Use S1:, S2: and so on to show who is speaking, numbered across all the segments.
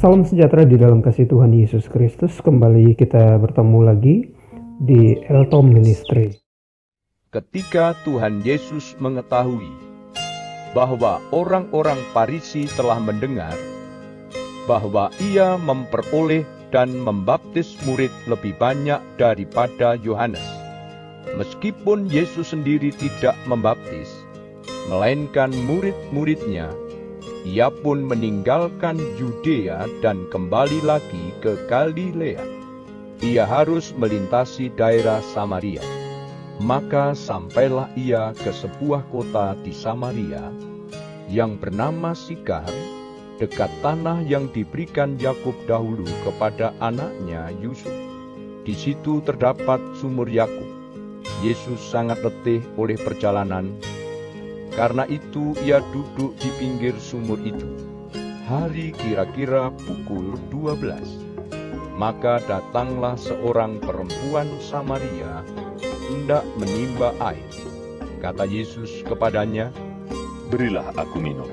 S1: Salam sejahtera di dalam kasih Tuhan Yesus Kristus. Kembali kita bertemu lagi di Eltom Ministry.
S2: Ketika Tuhan Yesus mengetahui bahwa orang-orang Farisi telah mendengar bahwa ia memperoleh dan membaptis murid lebih banyak daripada Yohanes. Meskipun Yesus sendiri tidak membaptis, melainkan murid-muridnya, ia pun meninggalkan Yudea dan kembali lagi ke Galilea. Ia harus melintasi daerah Samaria. Maka sampailah ia ke sebuah kota di Samaria yang bernama Sikar, dekat tanah yang diberikan Yakub dahulu kepada anaknya Yusuf. Di situ terdapat sumur Yakub. Yesus sangat letih oleh perjalanan. Karena itu ia duduk di pinggir sumur itu. Hari kira-kira pukul 12. Maka datanglah seorang perempuan Samaria hendak menimba air. Kata Yesus kepadanya,
S3: Berilah aku minum.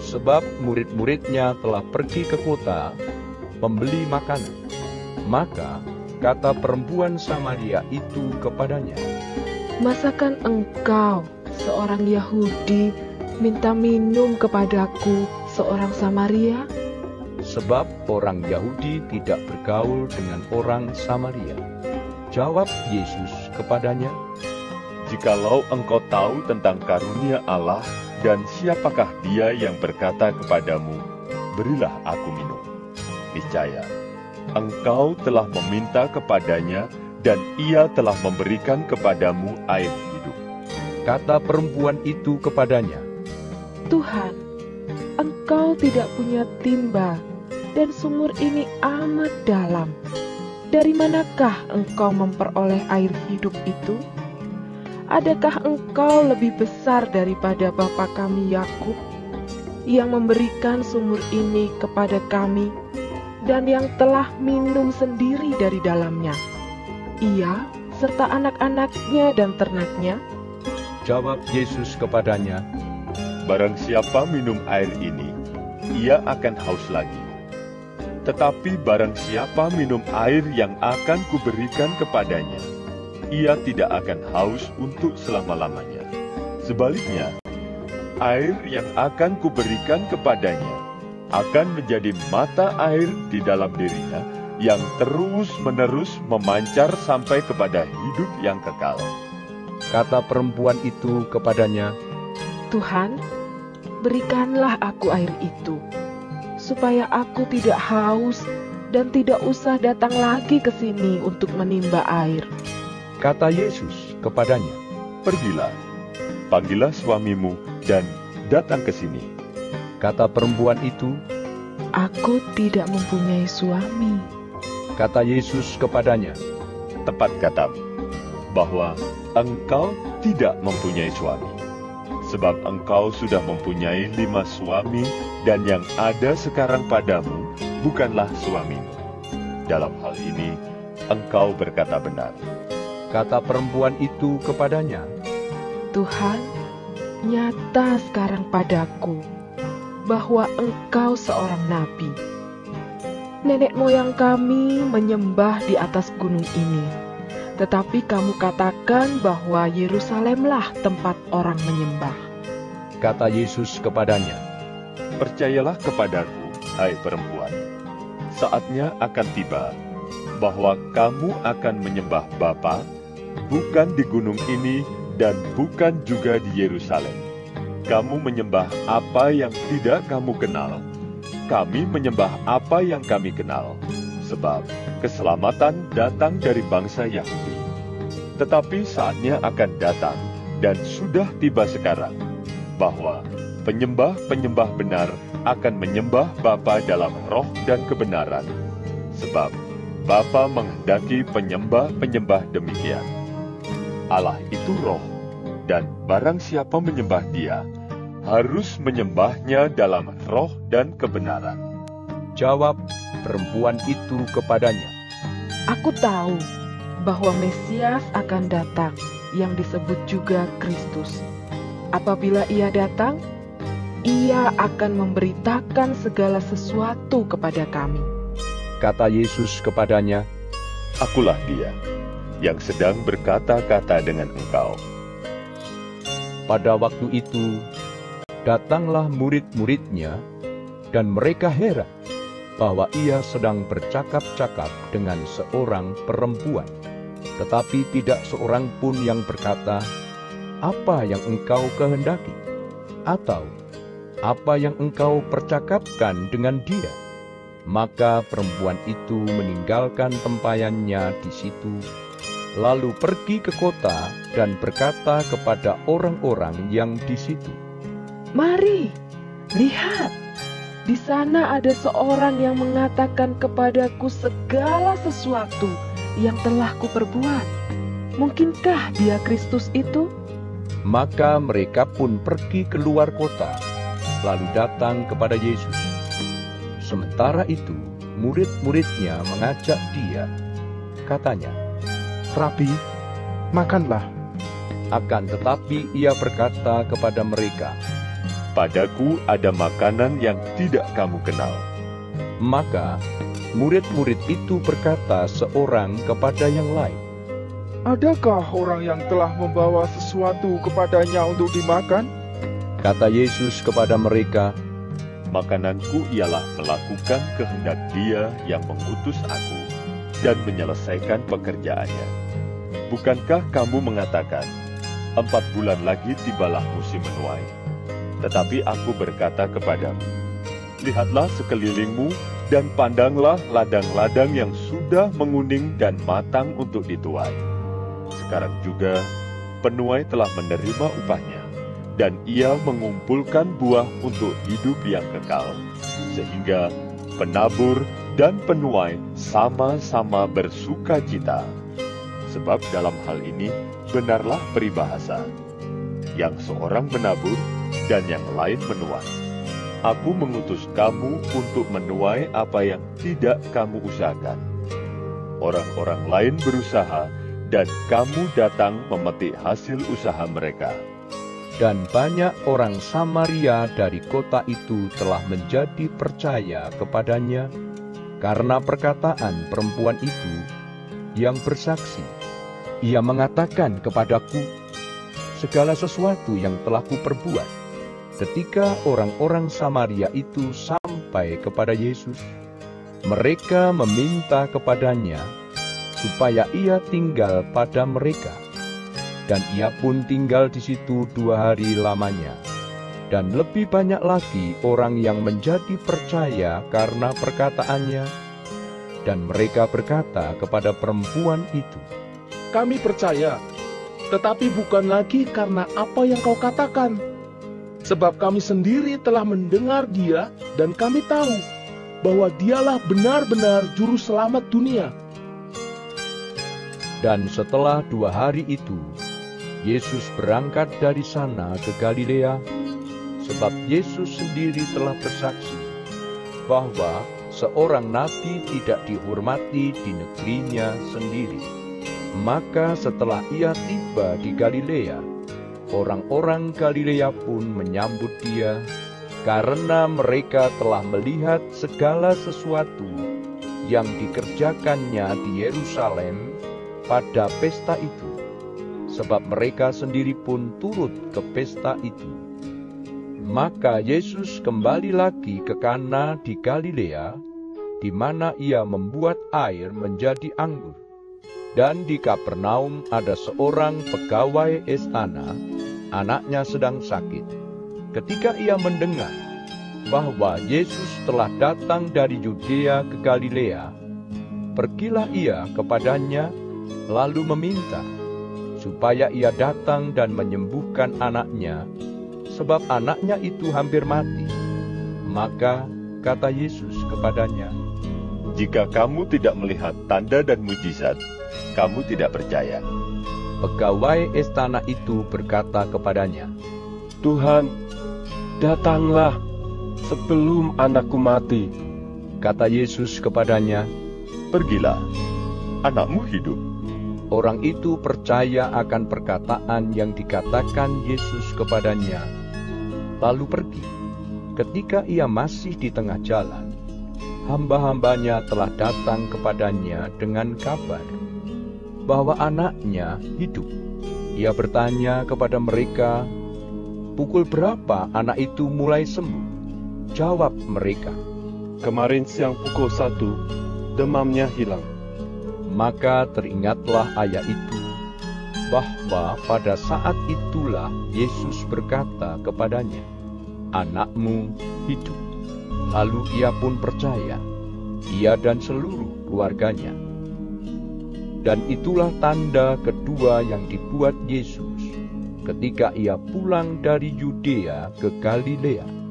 S2: sebab murid-muridnya telah pergi ke kota membeli makanan. Maka kata perempuan Samaria itu kepadanya,
S4: Masakan engkau, seorang Yahudi, minta minum kepadaku, seorang Samaria?
S2: sebab orang Yahudi tidak bergaul dengan orang Samaria. Jawab Yesus kepadanya,
S3: Jikalau engkau tahu tentang karunia Allah dan siapakah dia yang berkata kepadamu, Berilah aku minum. Niscaya, engkau telah meminta kepadanya dan ia telah memberikan kepadamu air.
S2: Kata perempuan itu kepadanya,
S4: Tuhan, engkau tidak punya timba, dan sumur ini amat dalam. Dari manakah engkau memperoleh air hidup itu? Adakah engkau lebih besar daripada bapa kami Yakub yang memberikan sumur ini kepada kami dan yang telah minum sendiri dari dalamnya? Ia serta anak-anaknya dan ternaknya
S2: Jawab Yesus kepadanya,
S3: Barang siapa minum air ini, ia akan haus lagi. Tetapi barang siapa minum air yang akan kuberikan kepadanya, ia tidak akan haus untuk selama-lamanya. Sebaliknya, air yang akan kuberikan kepadanya akan menjadi mata air di dalam dirinya yang terus-menerus memancar sampai kepada hidup yang kekal.
S2: Kata perempuan itu kepadanya,
S4: Tuhan, berikanlah aku air itu, supaya aku tidak haus dan tidak usah datang lagi ke sini untuk menimba air.
S2: kata Yesus kepadanya,
S3: Pergilah, panggillah suamimu dan datang ke sini.
S2: kata perempuan itu,
S4: Aku tidak mempunyai suami.
S2: kata Yesus kepadanya,
S3: Tepat katamu, bahwa engkau tidak mempunyai suami. Sebab engkau sudah mempunyai lima suami dan yang ada sekarang padamu bukanlah suamimu. Dalam hal ini, engkau berkata benar.
S2: kata perempuan itu kepadanya,
S4: Tuhan, nyata sekarang padaku bahwa engkau seorang nabi. Nenek moyang kami menyembah di atas gunung ini, tetapi kamu katakan bahwa Yerusalemlah tempat orang menyembah.
S2: kata Yesus kepadanya,
S3: Percayalah kepadaku, hai perempuan. Saatnya akan tiba bahwa kamu akan menyembah Bapa bukan di gunung ini dan bukan juga di Yerusalem. Kamu menyembah apa yang tidak kamu kenal. Kami menyembah apa yang kami kenal. Sebab keselamatan datang dari bangsa Yahudi. Tetapi saatnya akan datang dan sudah tiba sekarang bahwa penyembah-penyembah benar akan menyembah Bapa dalam roh dan kebenaran. Sebab Bapa menghendaki penyembah-penyembah demikian. Allah itu roh, dan barang siapa menyembah dia, harus menyembahnya dalam roh dan kebenaran.
S2: jawab perempuan itu kepadanya,
S4: Aku tahu bahwa Mesias akan datang yang disebut juga Kristus. Apabila ia datang, ia akan memberitakan segala sesuatu kepada kami.
S2: Kata Yesus kepadanya,
S3: Akulah dia yang sedang berkata-kata dengan engkau.
S2: Pada waktu itu, datanglah murid-muridnya, dan mereka heran bahwa ia sedang bercakap-cakap dengan seorang perempuan. Tetapi tidak seorang pun yang berkata, "Apa yang engkau kehendaki?" atau "Apa yang engkau percakapkan dengan dia?" Maka perempuan itu meninggalkan tempayannya di situ, lalu pergi ke kota dan berkata kepada orang-orang yang di situ,
S4: Mari, lihat, di sana ada seorang yang mengatakan kepadaku segala sesuatu yang telah kuperbuat. Mungkinkah dia Kristus itu?
S2: Maka mereka pun pergi keluar kota, lalu datang kepada Yesus. Sementara itu, murid-muridnya mengajak dia. Katanya,
S5: Rabi, makanlah.
S2: akan tetapi ia berkata kepada mereka,
S3: Padaku ada makanan yang tidak kamu kenal.
S2: Maka murid-murid itu berkata seorang kepada yang lain,
S5: Adakah orang yang telah membawa sesuatu kepadanya untuk dimakan?
S2: Kata Yesus kepada mereka,
S3: Makananku ialah melakukan kehendak dia yang mengutus aku dan menyelesaikan pekerjaannya. Bukankah kamu mengatakan, empat bulan lagi tibalah musim menuai? Tetapi aku berkata kepadamu, lihatlah sekelilingmu dan pandanglah ladang-ladang yang sudah menguning dan matang untuk dituai. Sekarang juga penuai telah menerima upahnya, dan ia mengumpulkan buah untuk hidup yang kekal, sehingga penabur dan penuai sama-sama bersuka cita. Sebab dalam hal ini benarlah peribahasa, yang seorang menabur dan yang lain menuai. Aku mengutus kamu untuk menuai apa yang tidak kamu usahakan. Orang-orang lain berusaha, dan kamu datang memetik hasil usaha mereka.
S2: dan banyak orang Samaria dari kota itu telah menjadi percaya kepadanya karena perkataan perempuan itu yang bersaksi. Ia mengatakan kepadaku, segala sesuatu yang telah kuperbuat. Ketika orang-orang Samaria itu sampai kepada Yesus, mereka meminta kepadanya supaya ia tinggal pada mereka dan ia pun tinggal di situ dua hari lamanya. Dan lebih banyak lagi orang yang menjadi percaya karena perkataannya, dan mereka berkata kepada perempuan itu,
S6: Kami percaya, tetapi bukan lagi karena apa yang kau katakan. Sebab kami sendiri telah mendengar dia dan kami tahu bahwa dialah benar-benar juru selamat dunia.
S2: Dan setelah dua hari itu, Yesus berangkat dari sana ke Galilea, sebab Yesus sendiri telah bersaksi bahwa seorang nabi tidak dihormati di negerinya sendiri. Maka setelah ia tiba di Galilea, orang-orang Galilea pun menyambut dia karena mereka telah melihat segala sesuatu yang dikerjakannya di Yerusalem pada pesta itu sebab mereka sendiri pun turut ke pesta itu. Maka Yesus kembali lagi ke Kana di Galilea, di mana ia membuat air menjadi anggur. Dan di Kapernaum ada seorang pegawai istana, anaknya sedang sakit. Ketika ia mendengar bahwa Yesus telah datang dari Yudea ke Galilea, pergilah ia kepadanya lalu meminta supaya ia datang dan menyembuhkan anaknya, sebab anaknya itu hampir mati. Maka kata Yesus kepadanya,
S3: Jika kamu tidak melihat tanda dan mujizat, kamu tidak percaya.
S2: Pegawai istana itu berkata kepadanya,
S6: Tuhan, datanglah sebelum anakku mati.
S2: Kata Yesus kepadanya,
S3: Pergilah, anakmu hidup.
S2: Orang itu percaya akan perkataan yang dikatakan Yesus kepadanya, lalu pergi. ketika ia masih di tengah jalan, hamba-hambanya telah datang kepadanya dengan kabar bahwa anaknya hidup. Ia bertanya kepada mereka, "Pukul berapa anak itu mulai sembuh?" Jawab mereka,
S7: Kemarin siang pukul satu, demamnya hilang.
S2: Maka teringatlah ayah itu bahwa pada saat itulah Yesus berkata kepadanya, "Anakmu hidup." Lalu ia pun percaya, ia dan seluruh keluarganya. Dan itulah tanda kedua yang dibuat Yesus ketika ia pulang dari Yudea ke Galilea